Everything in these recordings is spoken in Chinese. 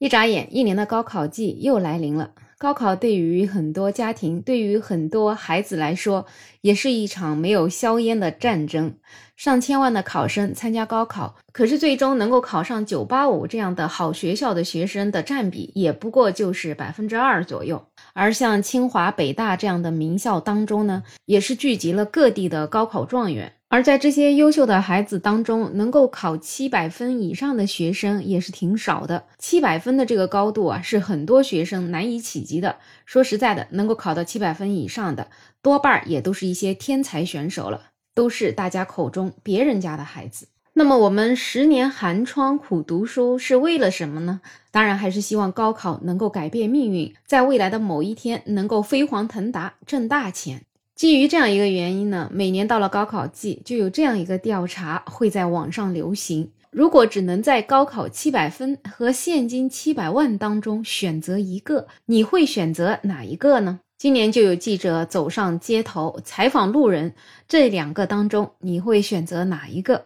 一眨眼，一年的高考季又来临了。高考对于很多家庭，对于很多孩子来说，也是一场没有硝烟的战争。上千万的考生参加高考，可是最终能够考上九八五这样的好学校的学生的占比，也不过就是百分之二左右。而像清华、北大这样的名校当中呢，也是聚集了各地的高考状元。而在这些优秀的孩子当中，能够考七百分以上的学生也是挺少的。七百分的这个高度啊，是很多学生难以企及的。说实在的，能够考到七百分以上的，多半也都是一些天才选手了，都是大家口中别人家的孩子。那么，我们十年寒窗苦读书是为了什么呢？当然，还是希望高考能够改变命运，在未来的某一天能够飞黄腾达，挣大钱。基于这样一个原因呢，每年到了高考季，就有这样一个调查会在网上流行。如果只能在高考七百分和现金七百万当中选择一个，你会选择哪一个呢？今年就有记者走上街头采访路人，这两个当中你会选择哪一个？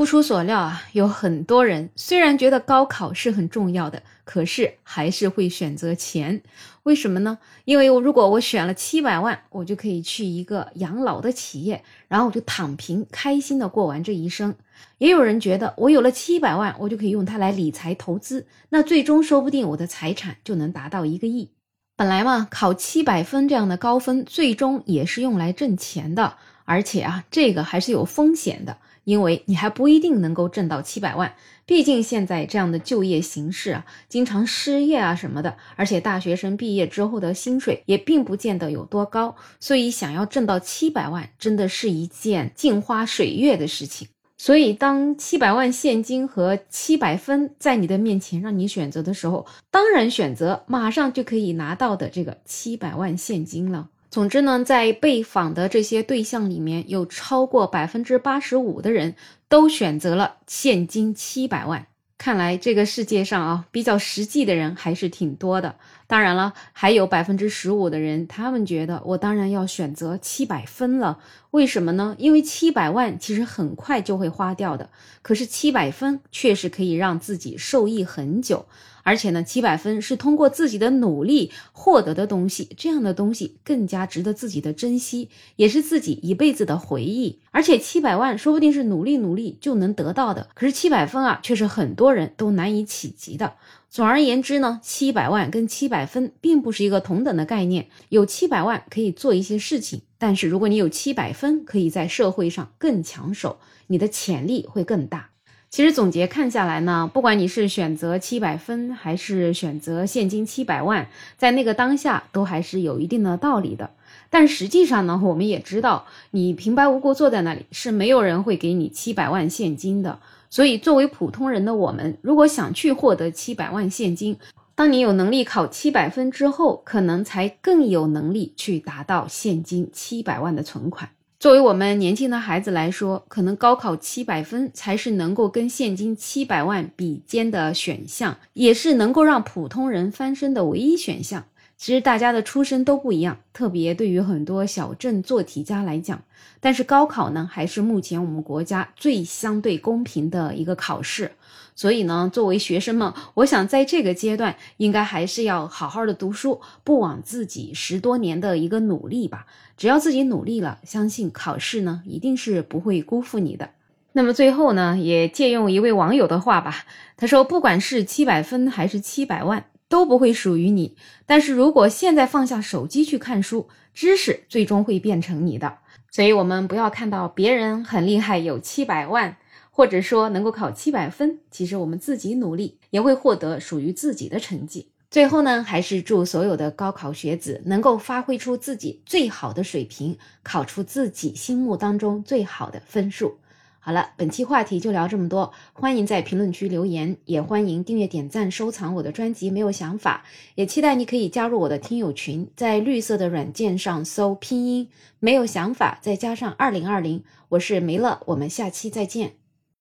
不出所料啊，有很多人虽然觉得高考是很重要的，可是还是会选择钱。为什么呢？因为如果我选了七百万，我就可以去一个养老的企业，然后我就躺平，开心的过完这一生。也有人觉得，我有了七百万，我就可以用它来理财投资，那最终说不定我的财产就能达到一个亿。本来嘛，考七百分这样的高分，最终也是用来挣钱的，而且啊，这个还是有风险的。因为你还不一定能够挣到七百万，毕竟现在这样的就业形势啊，经常失业啊什么的，而且大学生毕业之后的薪水也并不见得有多高，所以想要挣到七百万，真的是一件镜花水月的事情。所以，当七百万现金和七百分在你的面前让你选择的时候，当然选择马上就可以拿到的这个七百万现金了。总之呢，在被访的这些对象里面，有超过百分之八十五的人都选择了现金七百万。看来这个世界上啊，比较实际的人还是挺多的。当然了，还有百分之十五的人，他们觉得我当然要选择七百分了。为什么呢？因为七百万其实很快就会花掉的，可是七百分确实可以让自己受益很久。而且呢，七百分是通过自己的努力获得的东西，这样的东西更加值得自己的珍惜，也是自己一辈子的回忆。而且七百万说不定是努力努力就能得到的，可是七百分啊，却是很多人都难以企及的。总而言之呢，七百万跟七百分并不是一个同等的概念。有七百万可以做一些事情，但是如果你有七百分，可以在社会上更抢手，你的潜力会更大。其实总结看下来呢，不管你是选择七百分，还是选择现金七百万，在那个当下都还是有一定的道理的。但实际上呢，我们也知道，你平白无故坐在那里，是没有人会给你七百万现金的。所以，作为普通人的我们，如果想去获得七百万现金，当你有能力考七百分之后，可能才更有能力去达到现金七百万的存款。作为我们年轻的孩子来说，可能高考七百分才是能够跟现金七百万比肩的选项，也是能够让普通人翻身的唯一选项。其实大家的出身都不一样，特别对于很多小镇做题家来讲，但是高考呢，还是目前我们国家最相对公平的一个考试。所以呢，作为学生们，我想在这个阶段，应该还是要好好的读书，不枉自己十多年的一个努力吧。只要自己努力了，相信考试呢，一定是不会辜负你的。那么最后呢，也借用一位网友的话吧，他说：“不管是七百分还是七百万。”都不会属于你，但是如果现在放下手机去看书，知识最终会变成你的。所以，我们不要看到别人很厉害，有七百万，或者说能够考七百分，其实我们自己努力也会获得属于自己的成绩。最后呢，还是祝所有的高考学子能够发挥出自己最好的水平，考出自己心目当中最好的分数。好了，本期话题就聊这么多。欢迎在评论区留言，也欢迎订阅、点赞、收藏我的专辑。没有想法，也期待你可以加入我的听友群，在绿色的软件上搜拼音“没有想法”，再加上二零二零，我是梅乐，我们下期再见。